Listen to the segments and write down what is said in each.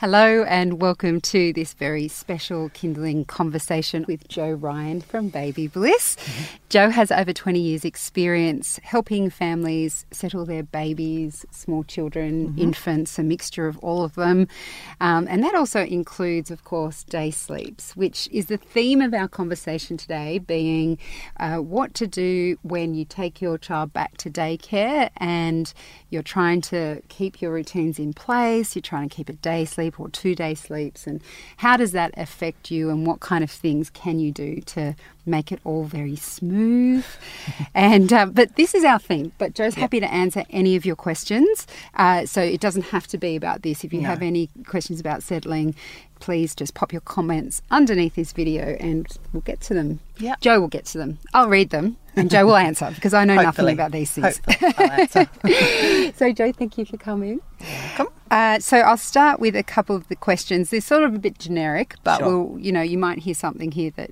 Hello, and welcome to this very special Kinderling conversation with Jo Ryan from Baby Bliss. Mm-hmm. Jo has over 20 years' experience helping families settle their babies, small children, mm-hmm. infants, a mixture of all of them. Um, and that also includes, of course, day sleeps, which is the theme of our conversation today, being uh, what to do when you take your child back to daycare and you're trying to keep your routines in place, you're trying to keep a day sleep sleep or two day sleeps, and how does that affect you, and what kind of things can you do to make it all very smooth? and uh, but this is our theme. But Jo's yep. happy to answer any of your questions, uh, so it doesn't have to be about this. If you no. have any questions about settling, please just pop your comments underneath this video and we'll get to them. Yeah. Jo will get to them. I'll read them and jo will answer because I know nothing about these things. so, jo thank you for coming. Come. Uh, so I'll start with a couple of the questions. They're sort of a bit generic, but sure. we'll, you know, you might hear something here that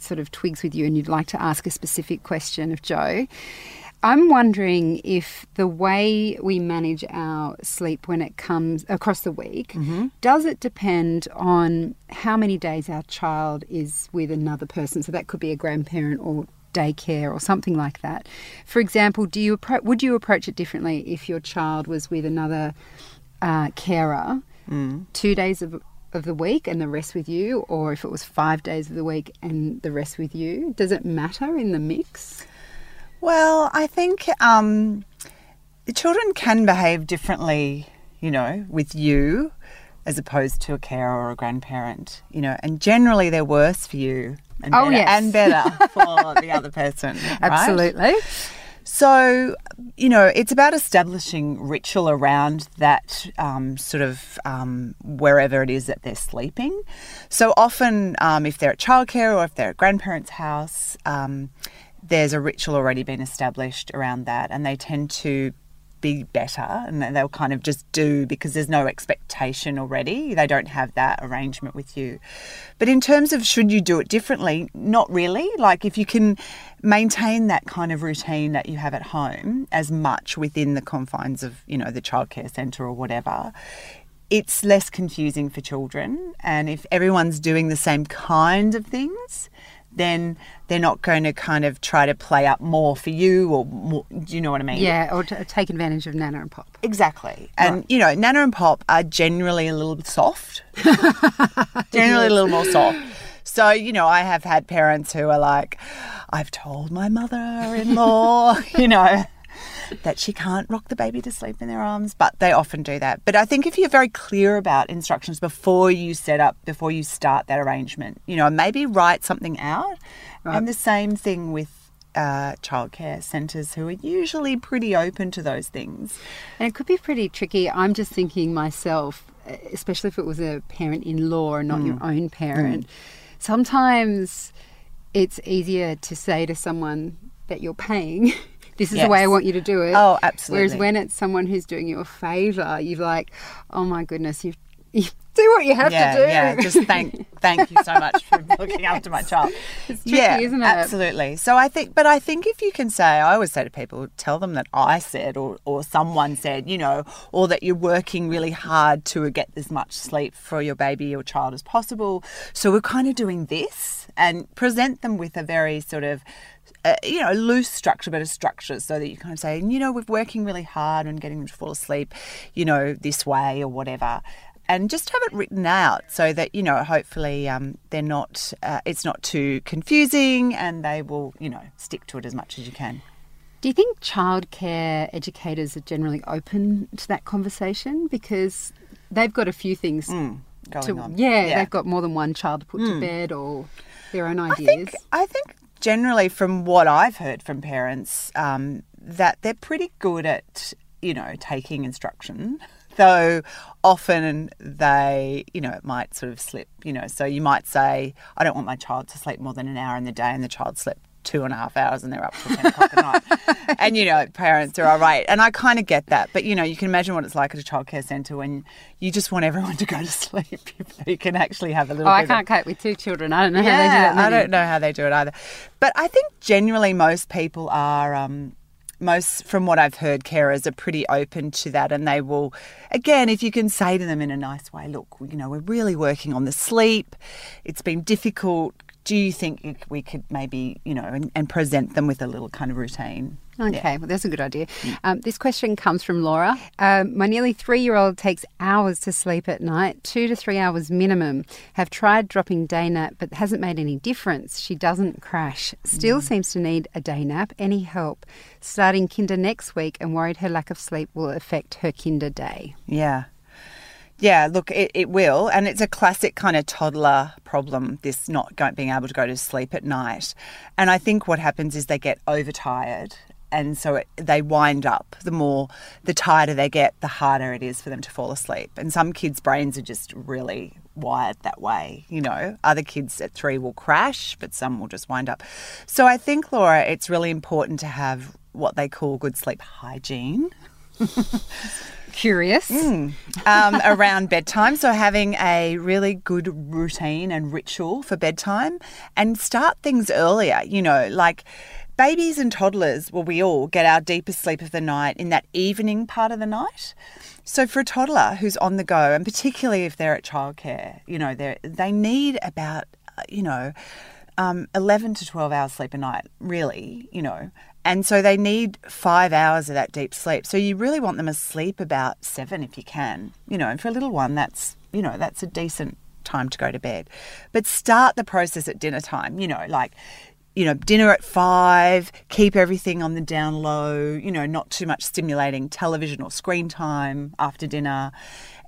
sort of twigs with you and you'd like to ask a specific question of Jo. I'm wondering if the way we manage our sleep when it comes across the week, mm-hmm. does it depend on how many days our child is with another person? So that could be a grandparent or daycare or something like that. For example, do you appro- would you approach it differently if your child was with another uh, carer mm. two days of of the week and the rest with you, or if it was five days of the week and the rest with you? Does it matter in the mix? Well, I think um, children can behave differently, you know, with you as opposed to a carer or a grandparent, you know, and generally they're worse for you and oh, better, yes. and better for the other person. Right? Absolutely. So, you know, it's about establishing ritual around that um, sort of um, wherever it is that they're sleeping. So often, um, if they're at childcare or if they're at grandparents' house, um, there's a ritual already been established around that, and they tend to be better and they'll kind of just do because there's no expectation already. They don't have that arrangement with you. But in terms of should you do it differently, not really. Like if you can maintain that kind of routine that you have at home as much within the confines of, you know, the childcare centre or whatever, it's less confusing for children. And if everyone's doing the same kind of things, then they're not going to kind of try to play up more for you or more, do you know what I mean? Yeah, or to take advantage of Nana and Pop. Exactly. And, right. you know, Nana and Pop are generally a little bit soft, generally a little more soft. So, you know, I have had parents who are like, I've told my mother in law, you know, that she can't rock the baby to sleep in their arms, but they often do that. But I think if you're very clear about instructions before you set up, before you start that arrangement, you know, maybe write something out. Right. And the same thing with uh, childcare centres who are usually pretty open to those things. And it could be pretty tricky. I'm just thinking myself, especially if it was a parent in law and not mm. your own parent, mm. sometimes it's easier to say to someone that you're paying this is yes. the way I want you to do it. Oh, absolutely. Whereas when it's someone who's doing you a favour, you're like, oh my goodness, you've you do what you have yeah, to do. Yeah, just thank thank you so much for looking after my child. It's tricky, yeah, isn't it? Absolutely. So I think, but I think if you can say, I always say to people, tell them that I said or or someone said, you know, or that you're working really hard to get as much sleep for your baby or child as possible. So we're kind of doing this and present them with a very sort of uh, you know, loose structure, but a structure so that you kind of say, you know, we're working really hard on getting them to fall asleep, you know, this way or whatever. And just have it written out so that, you know, hopefully um, they're not, uh, it's not too confusing and they will, you know, stick to it as much as you can. Do you think childcare educators are generally open to that conversation? Because they've got a few things mm, going to, on. Yeah, yeah, they've got more than one child to put mm. to bed or their own ideas. I think, I think generally, from what I've heard from parents, um, that they're pretty good at, you know, taking instruction. Though often they, you know, it might sort of slip, you know. So you might say, I don't want my child to sleep more than an hour in the day, and the child slept two and a half hours and they're up till 10 o'clock at night. And, you know, parents are all right. And I kind of get that. But, you know, you can imagine what it's like at a childcare centre when you just want everyone to go to sleep you can actually have a little Oh, I can't cope with two children. I don't know yeah, how they do that. I don't know how they do it either. But I think generally most people are. Um, most, from what I've heard, carers are pretty open to that, and they will, again, if you can say to them in a nice way, look, you know, we're really working on the sleep. It's been difficult. Do you think we could maybe, you know, and, and present them with a little kind of routine? Okay, well, that's a good idea. Um, this question comes from Laura. Um, my nearly three year old takes hours to sleep at night, two to three hours minimum. Have tried dropping day nap, but hasn't made any difference. She doesn't crash. Still Mm. seems to need a day nap. Any help? Starting kinder next week and worried her lack of sleep will affect her kinder day. Yeah. Yeah, look, it, it will. And it's a classic kind of toddler problem, this not go, being able to go to sleep at night. And I think what happens is they get overtired. And so it, they wind up. The more, the tighter they get, the harder it is for them to fall asleep. And some kids' brains are just really wired that way. You know, other kids at three will crash, but some will just wind up. So I think, Laura, it's really important to have what they call good sleep hygiene Curious. um, around bedtime. So, having a really good routine and ritual for bedtime and start things earlier, you know, like babies and toddlers, well, we all get our deepest sleep of the night in that evening part of the night. So, for a toddler who's on the go, and particularly if they're at childcare, you know, they they need about, uh, you know, um, 11 to 12 hours sleep a night, really, you know. And so they need five hours of that deep sleep. So you really want them asleep about seven if you can, you know. And for a little one, that's, you know, that's a decent time to go to bed. But start the process at dinner time, you know, like, you know, dinner at five, keep everything on the down low, you know, not too much stimulating television or screen time after dinner.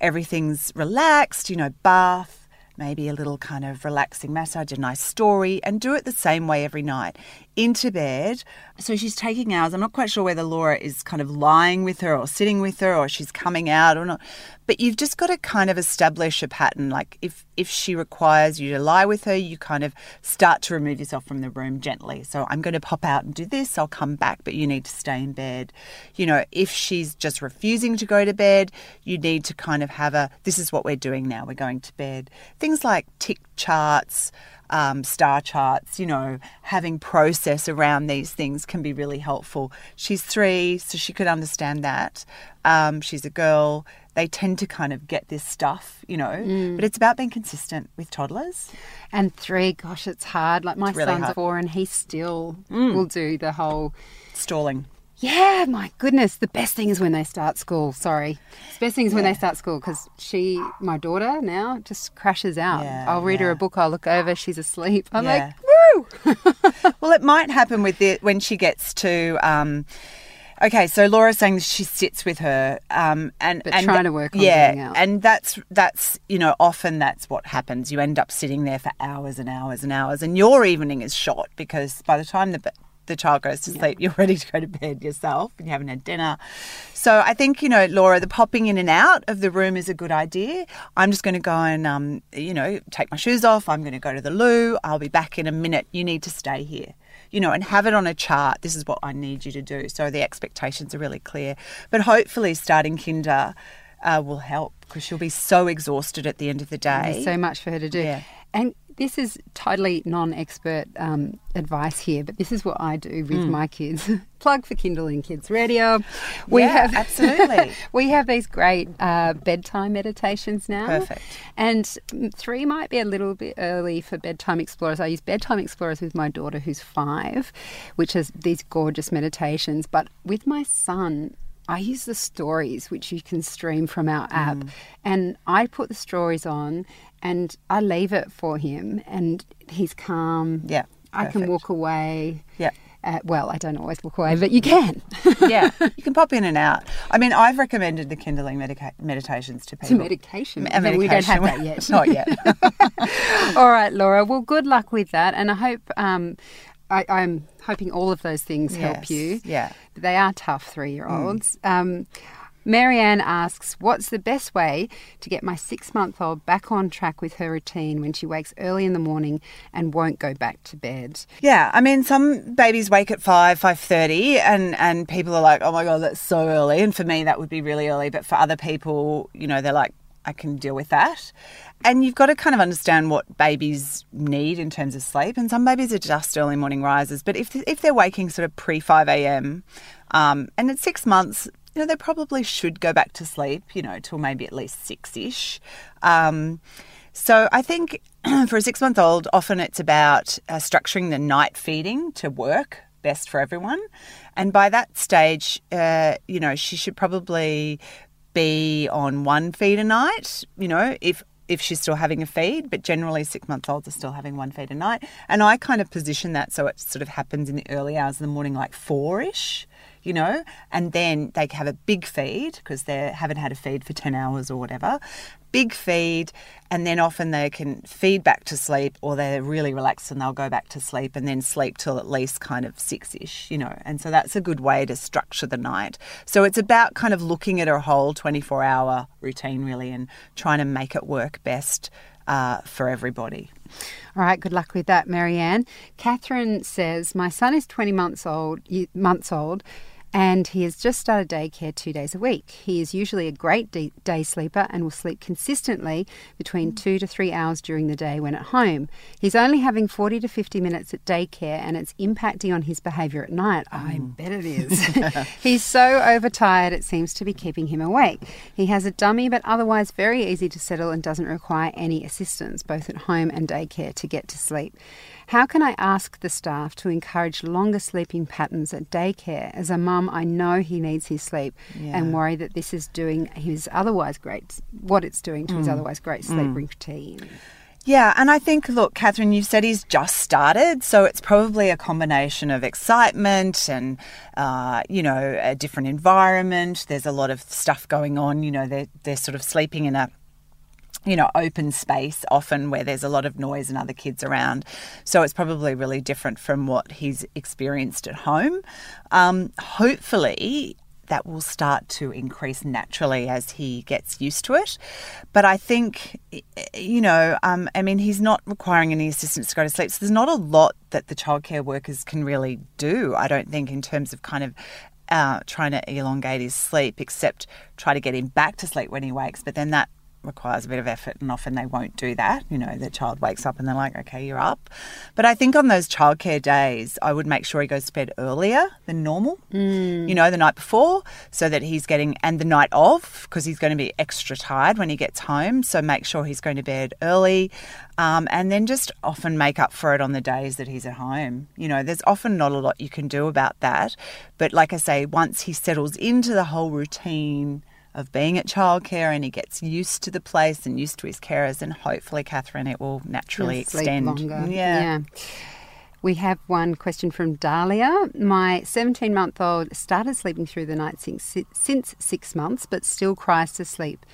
Everything's relaxed, you know, bath, maybe a little kind of relaxing massage, a nice story, and do it the same way every night. Into bed. So she's taking hours. I'm not quite sure whether Laura is kind of lying with her or sitting with her or she's coming out or not. But you've just got to kind of establish a pattern. Like if, if she requires you to lie with her, you kind of start to remove yourself from the room gently. So I'm going to pop out and do this, I'll come back, but you need to stay in bed. You know, if she's just refusing to go to bed, you need to kind of have a this is what we're doing now, we're going to bed. Things like tick charts, um, star charts, you know, having process around these things can be really helpful. She's three, so she could understand that. Um, she's a girl. They tend to kind of get this stuff, you know, but it's about being consistent with toddlers. And three, gosh, it's hard. Like my really son's hard. four and he still will do the whole Stalling. Yeah, my goodness. The best thing is when they start school. Sorry. The best thing is when they start school because she, my daughter now, just crashes out. Yeah, I'll read her a book, I'll look over, she's asleep. I'm Yeah. like, woo! Well, it might happen with it when she gets to. Um, okay, so Laura's saying she sits with her, um, and But and trying to work on yeah, and that's that's you know often that's what happens. You end up sitting there for hours and hours and hours, and your evening is shot because by the time the the child goes to sleep, you're ready to go to bed yourself, and you haven't had dinner. So I think you know, Laura, the popping in and out of the room is a good idea. I'm just going to go and um, you know take my shoes off. I'm going to go to the loo. I'll be back in a minute. You need to stay here you know, and have it on a chart. This is what I need you to do. So the expectations are really clear. But hopefully, starting kinder uh, will help because she'll be so exhausted at the end of the day. There's so much for her to do. Yeah. And this is totally non expert um, advice here, but this is what I do with my kids. Plug for Kinderling Kids Radio. We. Yeah, have absolutely. we have these great uh, bedtime meditations now. Perfect. And mm, three might be a little bit early for bedtime explorers. I use bedtime explorers with my daughter who's five, which is these gorgeous meditations. But with my son, I use the stories which you can stream from our app, Mm. and I put the stories on, and I leave it for him, and he's calm. Yeah, I can walk away. Yeah. Uh, well, I don't always walk away, but you can. yeah, you can pop in and out. I mean, I've recommended the kinderling medica- meditations to people. to medication. A but we don't have that yet. Not yet. All right, Laura. Well, good luck with that, and I hope um, I, I'm hoping all of those things help you. yeah. they are tough three-year-olds. Um, Marianne asks, What's the best way to get my six month old back on track with her routine when she wakes early in the morning and won't go back to bed? Yeah, I mean, some babies wake at five, five thirty, and and people are like, "Oh my god, that's so early." And for me, that would be really early. But for other people, you know, they're like, "I can deal with that." And you've got to kind of understand what babies need in terms of sleep. And some babies are just early morning risers. But if if they're waking sort of pre five a.m. Um, and at six months, you know, they probably should go back to sleep, you know, till maybe at least six ish. Um, so I think for a six month old, often it's about uh, structuring the night feeding to work best for everyone. And by that stage, uh, you know, she should probably be on one feed a night, you know, if if she's still having a feed, but generally six month olds are still having one feed a night. And I kind of position that so it sort of happens in the early hours of the morning, like four ish you know, and then they have a big feed because they haven't had a feed for 10 hours or whatever. Big feed, and then often they can feed back to sleep or they're really relaxed and they'll go back to sleep and then sleep till at least kind of six ish, you know. And so that's a good way to structure the night. So it's about kind of looking at a whole 24 hour routine really and trying to make it work best uh, for everybody. All right, good luck with that, Marianne. Catherine says, My son is 20 months old, months old and he has just started daycare two days a week. He is usually a great day sleeper and will sleep consistently between mm. two to three hours during the day when at home. He's only having 40 to 50 minutes at daycare and it's impacting on his behaviour at night. Mm. I bet it is. He's so overtired, it seems to be keeping him awake. He has a dummy, but otherwise very easy to settle and doesn't require any assistance, both at home and daycare, to get to sleep. How can I ask the staff to encourage longer sleeping patterns at daycare? As a mum, I know he needs his sleep yeah. and worry that this is doing his otherwise great, what it's doing to mm. his otherwise great sleep mm. routine. Yeah, and I think, look, Catherine, you said he's just started, so it's probably a combination of excitement and, uh, you know, a different environment. There's a lot of stuff going on. You know, they're, they're sort of sleeping in a you know, open space often where there's a lot of noise and other kids around. So it's probably really different from what he's experienced at home. Um, hopefully, that will start to increase naturally as he gets used to it. But I think, you know, um, I mean, he's not requiring any assistance to go to sleep. So there's not a lot that the childcare workers can really do, I don't think, in terms of kind of uh, trying to elongate his sleep, except try to get him back to sleep when he wakes. But then that requires a bit of effort, and often they won't do that. You know, the child wakes up and they're like, okay, you're up. But I think on those childcare days, I would make sure he goes to bed earlier than normal, mm. you know, the night before, so that he's getting, and the night of, because he's going to be extra tired when he gets home. So make sure he's going to bed early. Um, and then just often make up for it on the days that he's at home. You know, there's often not a lot you can do about that. But like I say, once he settles into the whole routine, of being at childcare and he gets used to the place and used to his carers and hopefully Catherine it will naturally extend. Longer. Yeah. yeah. We have one question from Dahlia. My 17 month old started sleeping through the night since, since six months, but still cries to sleep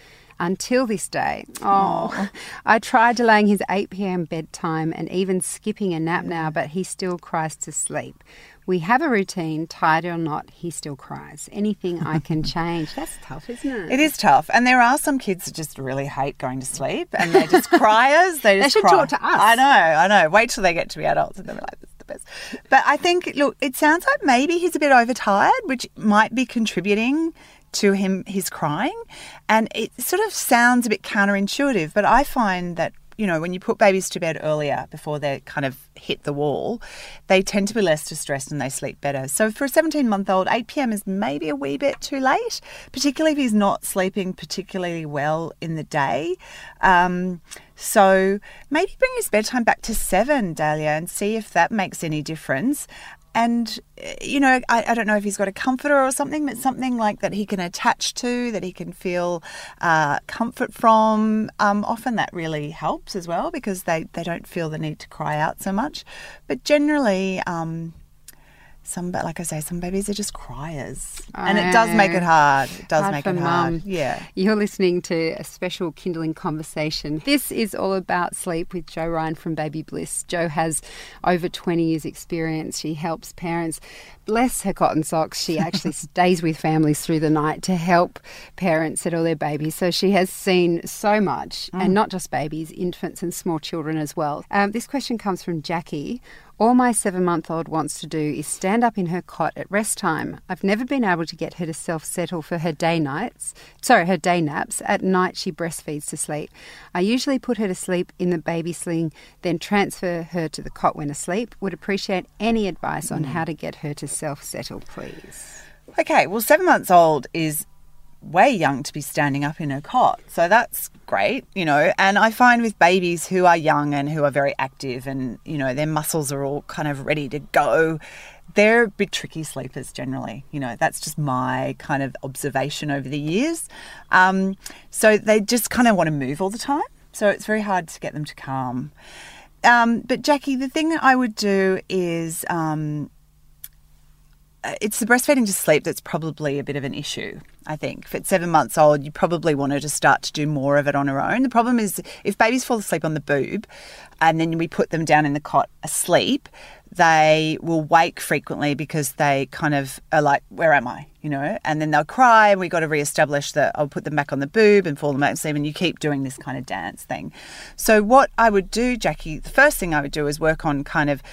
until this day. Oh, I tried delaying his 8 p.m. bedtime and even skipping a nap now, but he still cries to sleep. We have a routine, tired or not, he still cries. Anything I can change. That's tough, isn't it? It is tough. And there are some kids that just really hate going to sleep and they're just criers. They, just they should cry. talk to us. I know, I know. Wait till they get to be adults and they're like, this is the best. But I think, look, it sounds like maybe he's a bit overtired, which might be contributing to him his crying and it sort of sounds a bit counterintuitive but i find that you know, when you put babies to bed earlier before they kind of hit the wall, they tend to be less distressed and they sleep better. So for a 17 month old, 8 p.m. is maybe a wee bit too late, particularly if he's not sleeping particularly well in the day. Um, so maybe bring his bedtime back to seven, Dahlia, and see if that makes any difference and you know I, I, don't know if he's got a comforter or something but something like that he can attach to that he can feel uh, comfort from um, often that really helps as well because they, they don't feel the need to cry out so much. But generally um, some, but like I say, some babies are just criers, and it does make it hard. It does Hard make it hard. mum. Yeah. You're listening to a special kinderling conversation. This is all about sleep with Jo Ryan from Baby Bliss. Jo has over 20 years' experience. She helps parents. Bless her cotton socks. She actually stays with families through the night to help parents settle their babies. So she has seen so much, and not just babies, infants and small children as well. Um, this question comes from Jackie. All my seven month old wants to do is stand up in her cot at rest time. I've never been able to get her to self settle for her day nights. Sorry, her day naps. At night, she breastfeeds to sleep. I usually put her to sleep in the baby sling, then transfer her to the cot when asleep. Would appreciate any advice on hmm. how to get her to self settle, please. Okay, well, seven months old is way young to be standing up in a cot. So that's great, you know. And I find with babies who are young and who are very active and, you know, their muscles are all kind of ready to go, they're a bit tricky sleepers generally. You know, that's just my kind of observation over the years. Um, so they just kind of want to move all the time. So it's very hard to get them to calm. Um, but Jackie, the thing that I would do is um, Uh, it's the breastfeeding to sleep that's probably a bit of an issue. I think if it's seven months old, you probably want her to start to do more of it on her own. The problem is if babies fall asleep on the boob, and then we put them down in the cot asleep, they will wake frequently because they kind of are like, "Where am I?" You know, and then they'll cry, and we got to reestablish that. I'll put them back on the boob and fall them back asleep, and you keep doing this kind of dance thing. So what I would do, Jackie, the first thing I would do is work on kind of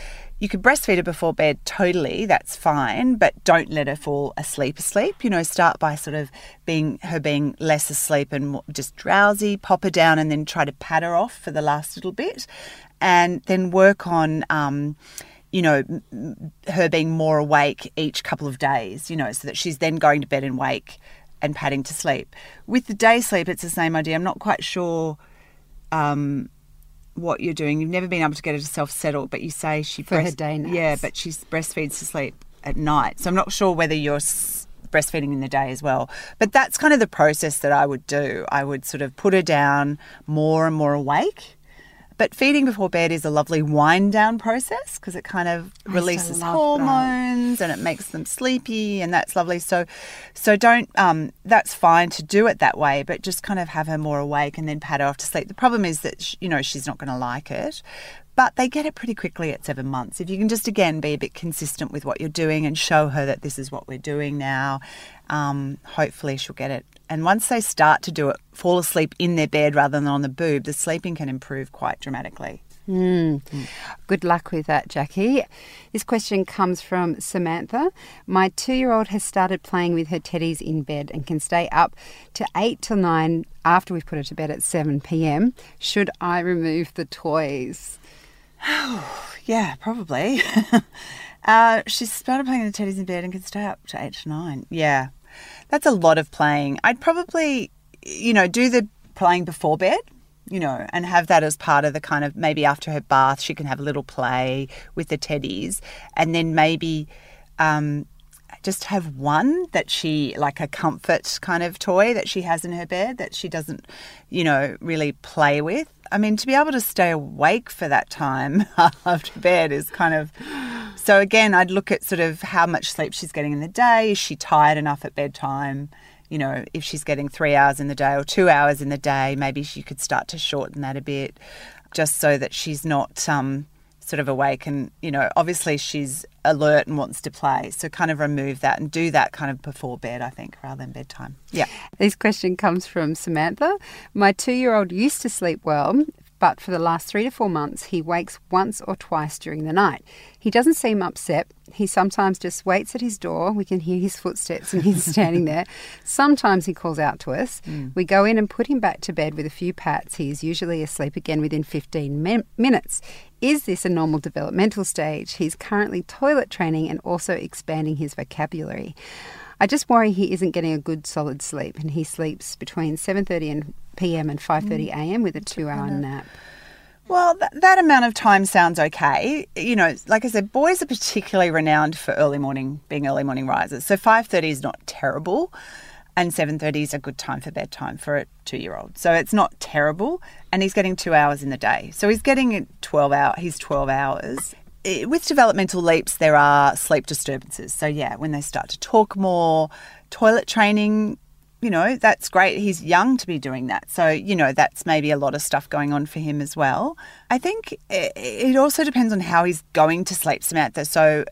you could breastfeed her before bed, totally, that's fine, but don't let her fall asleep asleep. You know, start by sort of being her being less asleep and just drowsy, pop her down and then try to pat her off for the last little bit. And then work on, um, you know, her being more awake each couple of days, you know, so that she's then going to bed and wake and patting to sleep. With the day sleep, it's the same idea. I'm not quite sure. Um, what you're doing. You've never been able to get her to self settle, but you say she For her day naps. Yeah, but she breastfeeds to sleep at night. So I'm not sure whether you're breastfeeding in the day as well. But that's kind of the process that I would do. I would sort of put her down more and more awake. But feeding before bed is a lovely wind down process because it kind of I releases hormones and it makes them sleepy and that's lovely. So so don't um that's fine to do it that way, but just kind of have her more awake and then pat her off to sleep. The problem is that sh- you know she's not going to like it. But they get it pretty quickly at seven months. If you can just again be a bit consistent with what you're doing and show her that this is what we're doing now, um, hopefully she'll get it. And once they start to do it, fall asleep in their bed rather than on the boob, the sleeping can improve quite dramatically. Good luck with that, Jackie. This question comes from Samantha. My two year old has started playing with her teddies in bed and can stay up to 8 till 9 after we've put her to bed at 7 pm. Should I remove the toys? Yeah, probably. uh, she started playing with the teddies in bed and can stay up to eight to nine. Yeah, that's a lot of playing. I'd probably, you know, do the playing before bed, you know, and have that as part of the kind of maybe after her bath, she can have a little play with the teddies, and then maybe. Um, just have one that she like a comfort kind of toy that she has in her bed that she doesn't you know really play with i mean to be able to stay awake for that time after bed is kind of so again i'd look at sort of how much sleep she's getting in the day. Is she tired enough at bedtime? You know if she's getting three hours in the day or two hours in the day maybe she could start to shorten that a bit just so that she's not um sort of awake and you know obviously she's alert and wants to play. So kind of remove that and do that kind of before bed i think rather than bedtime. Yeah. This question comes from Samantha. My two year old used to sleep well, but for the last three to four months, he wakes once or twice during the night. He doesn't seem upset. He sometimes just waits at his door. We can hear his footsteps and he's standing there. Sometimes he calls out to us. Hmm. We go in and put him back to bed with a few pats. He is usually asleep again within 15 min- minutes. Is this a normal developmental stage? He's currently toilet training and also expanding his vocabulary. I just worry he isn't getting a good solid sleep and he sleeps between 7:30 and p.m. and 5:30 mm, a.m. with a 2-hour nap. Well, th- that amount of time sounds okay. You know, like I said, boys are particularly renowned for early morning, being early morning risers. So 5:30 is not terrible, and 7:30 is a good time for bedtime for a 2-year-old. So it's not terrible, and he's getting 2 hours in the day. So he's getting 12 hour he's 12 hours. With developmental leaps, there are sleep disturbances. So, yeah, when they start to talk more, toilet training, you know, that's great. He's young to be doing that. So, you know, that's maybe a lot of stuff going on for him as well. I think it also depends on how he's going to sleep, Samantha. So,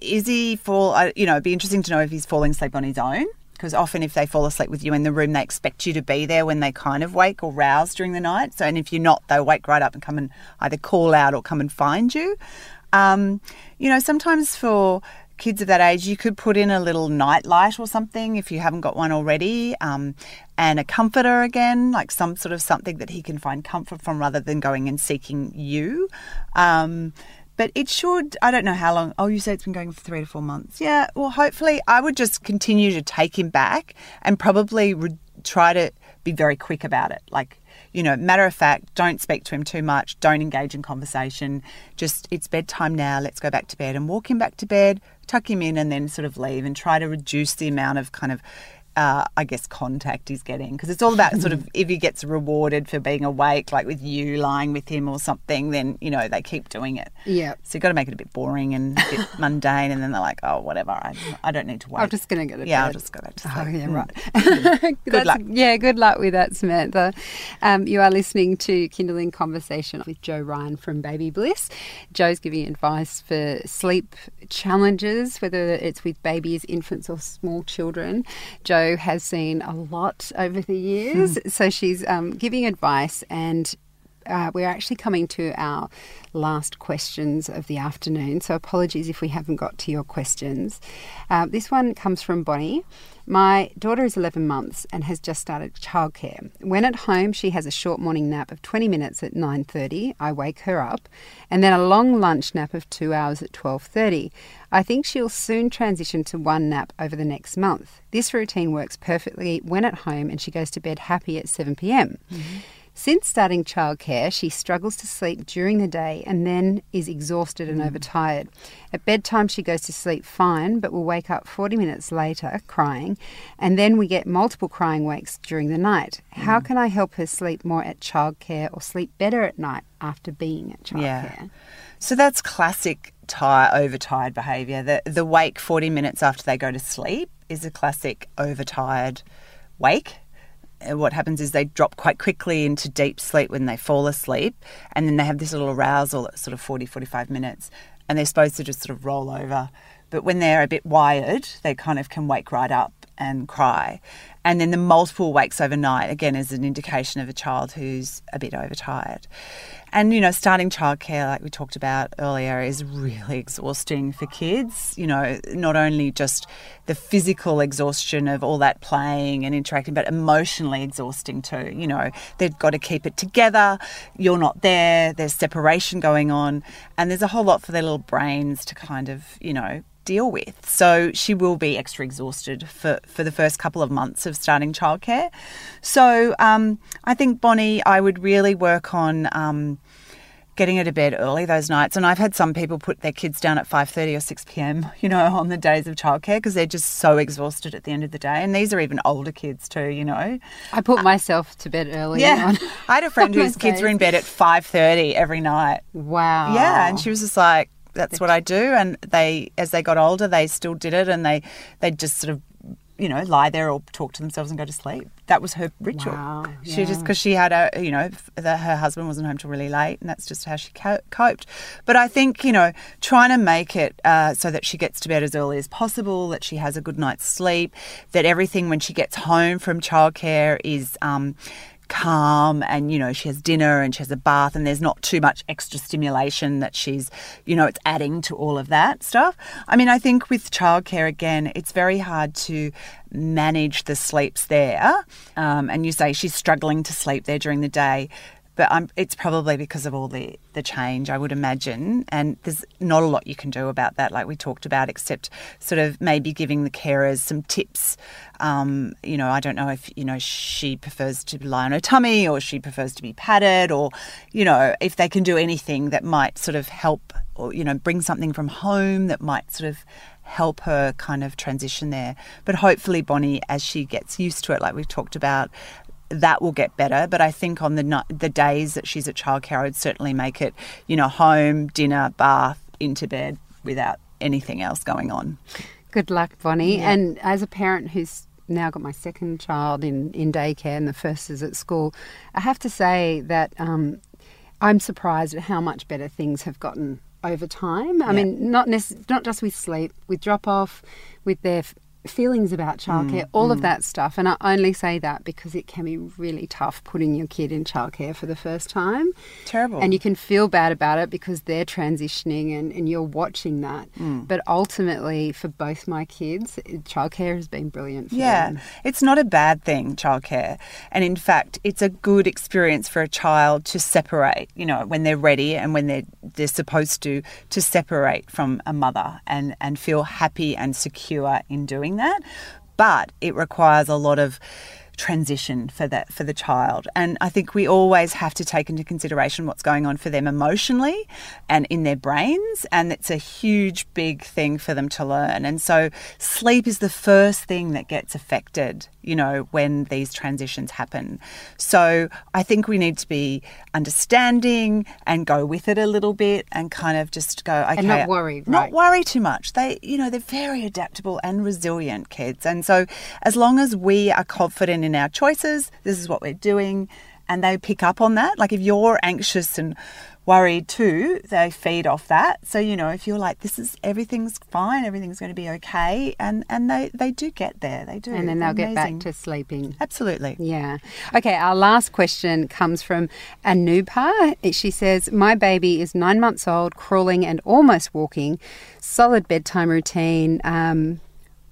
is he fall, you know, it'd be interesting to know if he's falling asleep on his own. Because often, if they fall asleep with you in the room, they expect you to be there when they kind of wake or rouse during the night. So, and if you're not, they'll wake right up and come and either call out or come and find you. Um, you know, sometimes for kids of that age, you could put in a little night light or something if you haven't got one already, um, and a comforter again, like some sort of something that he can find comfort from rather than going and seeking you. Um, but it should, I don't know how long. Oh, you say it's been going for three to four months. Yeah, well, hopefully, I would just continue to take him back and probably re- try to be very quick about it. Like, you know, matter of fact, don't speak to him too much, don't engage in conversation. Just, it's bedtime now, let's go back to bed and walk him back to bed, tuck him in, and then sort of leave and try to reduce the amount of kind of uh, I guess, contact he's getting. Because it's all about sort of if he gets rewarded for being awake, like with you lying with him or something, then, you know, they keep doing it. Yeah. So you've got to make it a bit boring and a bit mundane, and then they're like, oh, whatever, I, I don't need to wait. I'm just going to go to yeah, bed. I'll just go back to sleep. Oh, yeah, Mm. right. That's- luck. Yeah, good luck with that, Samantha. Um, you are listening to Kinderling Conversation with Jo Ryan from Baby Bliss. Jo's giving advice for sleep challenges, whether it's with babies, infants, or small children. Jo has seen a lot over the years, so she's um, giving advice and uh, we're actually coming to our last questions of the afternoon, so apologies if we haven't got to your questions. Uh, this one comes from Bonnie. My daughter is 11 months and has just started childcare. When at home, she has a short morning nap of 20 minutes at 9:30. I wake her up, and then a long lunch nap of 2 hours at 12:30. I think she'll soon transition to one nap over the next month. This routine works perfectly when at home, and she goes to bed happy at 7 p.m. Since starting childcare, she struggles to sleep during the day and then is exhausted and hmm. overtired. At bedtime, she goes to sleep fine, but will wake up 40 minutes later crying, and then we get multiple crying wakes during the night. How hmm. can I help her sleep more at childcare or sleep better at night after being at childcare? Yeah. So that's classic tire overtired behaviour. The the wake forty minutes after they go to sleep is a classic overtired wake. Uh, What happens is they drop quite quickly into deep sleep when they fall asleep, and then they have this little arousal at sort of 40, 45 minutes, and they're supposed to just sort of roll over. But when they're a bit wired, they kind of can wake right up and cry. And then the multiple wakes overnight, again, is an indication of a child who's a bit overtired. And, you know, starting childcare, like we talked about earlier, is really exhausting for kids. You know, not only just the physical exhaustion of all that playing and interacting, but emotionally exhausting too. You know, they've got to keep it together. You're not there. There's separation going on. And there's a whole lot for their little brains to kind of, you know, deal with. So she will be extra exhausted for, for the first couple of months of starting childcare. So um, I think Bonnie, I would really work on um, getting her to bed early those nights. And I've had some people put their kids down at 5.30 or 6 p.m., you know, on the days of childcare because they're just so exhausted at the end of the day. And these are even older kids too, you know. I put myself to bed early. Yeah. I had a friend whose kids were in bed at 5.30 every night. Wow. Yeah, and she was just like, "That's what I do." And they, as they got older, they still did it, and they they just sort of, you know, lie there or talk to themselves and go to sleep. That was her ritual. Wow, She just because she had a, you know, f- that her husband wasn't home till really late, and that's just how she co- coped. But I think you know, trying to make it uh, so that she gets to bed as early as possible, that she has a good night's sleep, that everything when she gets home from childcare is. Um, calm and you know she has dinner and she has a bath and there's not too much extra stimulation that she's you know it's adding to all of that stuff. I mean i think with childcare again it's very hard to manage the sleeps there. Um, and you say she's struggling to sleep there during the day but I'm, it's probably because of all the, the change, I would imagine. And there's not a lot you can do about that, like we talked about, except sort of maybe giving the carers some tips. Um, you know, I don't know if, you know, she prefers to lie on her tummy or she prefers to be padded or, you know, if they can do anything that might sort of help or, you know, bring something from home that might sort of help her kind of transition there. But hopefully, Bonnie, as she gets used to it, like we've talked about, that will get better. But I think on the the days that she's at childcare, I would certainly make it, you know, home, dinner, bath, into bed without anything else going on. Good luck, Bonnie. And as a parent who's now got my second child in, in daycare and the first is at school, I have to say that um, I'm surprised at how much better things have gotten over time. I Yeah. mean, not nec- not just with sleep, with drop off, with their feelings about childcare, all of that stuff. And I only say that because it can be really tough putting your kid in childcare for the first time. Terrible. And you can feel bad about it because they're transitioning and, and you're watching that. Mm. But ultimately, for both my kids, childcare has been brilliant for Yeah, them. it's not a bad thing, childcare. And in fact, it's a good experience for a child to separate, you know, when they're ready and when they're, they're supposed to, to separate from a mother and, and feel happy and secure in doing that. But it requires a lot of transition for that for the child and i think we always have to take into consideration what's going on for them emotionally and in their brains and it's a huge big thing for them to learn and so sleep is the first thing that gets affected you know when these transitions happen so i think we need to be understanding and go with it a little bit and kind of just go okay And not worry, not right. worry too much. They, you know, they're very adaptable and resilient kids. And so, as long as we are confident in our choices, this is what we're doing, and they pick up on that. Like if you're anxious and worried too, they feed off that. So, you know, if you're like, this is everything's fine, everything's going to be okay, and and they they do get there. They do, And then they'll get back to sleeping. absolutely. Yeah. Okay, our last question comes from Anupa. She says, My baby is nine months old, crawling and almost walking, solid bedtime routine. Um,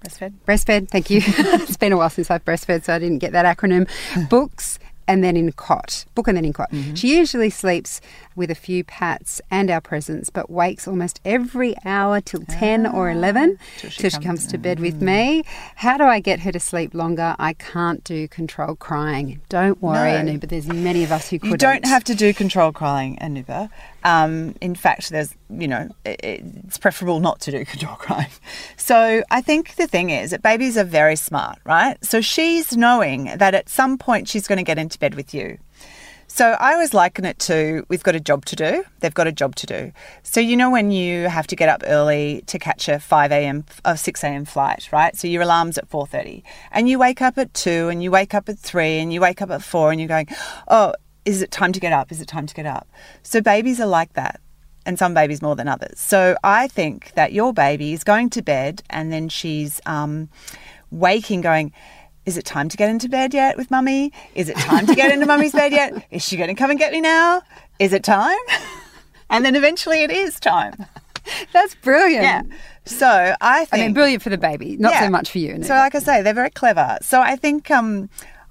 Breastfed. breastfed, thank you. it's been a while since I've breastfed, so I didn't get that acronym. Books and then in cot. Book and then in cot. She usually sleeps with a few pats and our presents, but wakes almost every hour till 10 or 11 till she till she comes- comes to bed with me. How do I get her to sleep longer? I can't do controlled crying. Don't worry, No. Anu, but there's many of us who couldn't. You don't have to do control crying, Anuba. Um, in fact, there's, you know, it's preferable not to do control crying. So I think the thing is that babies are very smart, right? So she's knowing that at some point she's going to get into bed with you. So I always liken it to we've got a job to do. They've got a job to do. So you know when you have to get up early to catch a five a.m. or six a.m. flight, right? So your alarm's at four thirty, and you wake up at two, and you wake up at three, and you wake up at four, and you're going, oh, is it time to get up? Is it time to get up? So babies are like that. And some babies more than others. So I think that your baby is going to bed and then she's um, waking, going, is it time to get into bed yet with mummy? Is it time to get into mummy's bed yet? Is she going to come and get me now? Is it time? And then eventually it is time. That's brilliant. Yeah. So I I mean, brilliant for the baby, not Yeah. so much for you. Anu. So, like I say, they're very clever. So, I think um,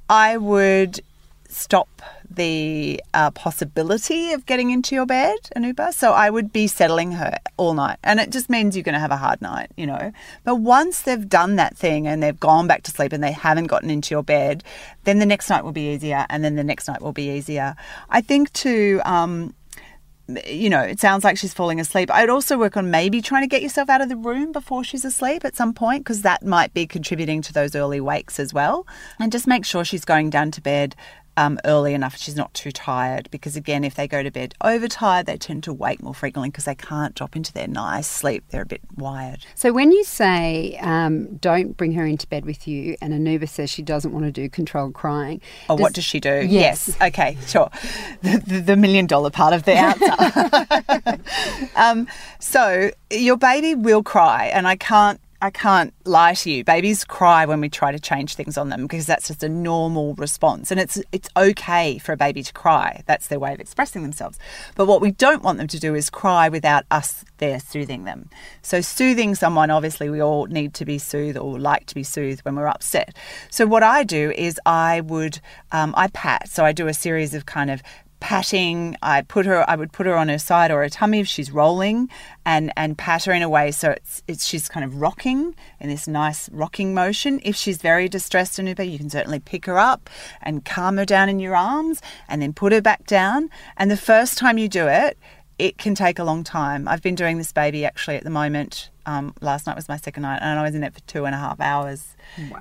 I would stop the uh, possibility of getting into your bed, Anuba. So, I would be settling her all night. And it just means you're going to have a hard night, you know. But once they've done that thing and they've gone back to sleep and they haven't gotten into your bed, then the next night will be easier. And then the next night will be easier. I think to. Um, you know, it sounds like she's falling asleep. I'd also work on maybe trying to get yourself out of the room before she's asleep at some point because that might be contributing to those early wakes as well. And just make sure she's going down to bed um, early enough she's not too tired because again if they go to bed overtired they tend to wake more frequently because they can't drop into their nice sleep they're a bit wired So when you say um, don't bring her into bed with you, and Anuba says she doesn't want to do controlled crying, Oh, what does she do? Yes. Okay, sure. The, the, the million dollar part of the answer. um, so your baby will cry, and I can't. I can't lie to you. Babies cry when we try to change things on them because that's just a normal response, and it's it's okay for a baby to cry. That's their way of expressing themselves. But what we don't want them to do is cry without us there soothing them. So soothing someone, obviously, we all need to be soothed or like to be soothed when we're upset. So what I do is I would um, I pat. So I do a series of kind of patting i put her i would put her on her side or her tummy if she's rolling and and pat her in a way so it's it's she's kind of rocking in this nice rocking motion. If she's very distressed anuba you can certainly pick her up and calm her down in your arms and then put her back down. And the first time you do it it can take a long time. I've been doing this baby actually at the moment um, last night was my second night and i was in it for two and a half hours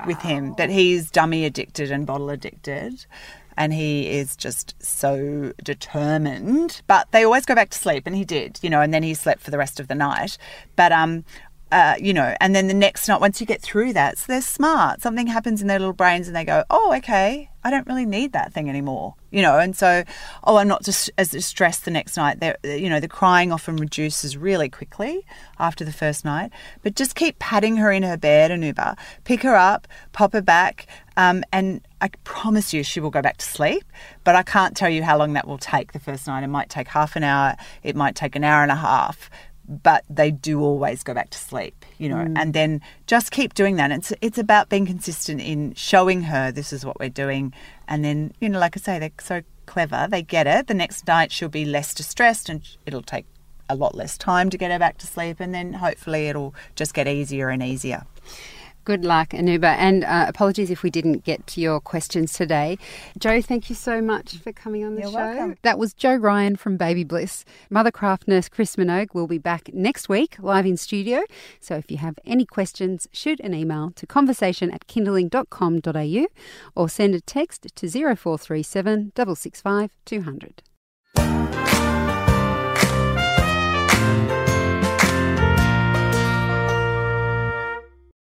with him. But he's dummy addicted and bottle addicted and he is just so determined. But they always go back to sleep, and he did, you know, and then he slept for the rest of the night. But um, uh, you know, and then the next night, once you get through that, so they're smart. Something happens in their little brains, and they go, "Oh, okay, I don't really need that thing anymore," you know. And so, oh, I'm not just as distressed the next night. They're, you know, the crying often reduces really quickly after the first night. But just keep patting her in her bed, Anuba. Pick her up, pop her back, um, and I promise you she will go back to sleep. But I can't tell you how long that will take. The first night, it might take half an hour. It might take an hour and a half but they do always go back to sleep, you know, mm. and then just keep doing that. It's it's about being consistent in showing her this is what we're doing, and then you know, like I say, they're so clever, they get it. The next night she'll be less distressed, and it'll take a lot less time to get her back to sleep, and then hopefully it'll just get easier and easier. Good luck, Anuba. And uh, apologies if we didn't get to your questions today. Jo, thank you so much for coming on the You're show. Welcome. That was Jo Ryan from Baby Bliss. Mothercraft nurse Chris Minogue will be back next week live in studio. So if you have any questions, shoot an email to conversation at kinderling.com.au or send a text to 0437 665 200.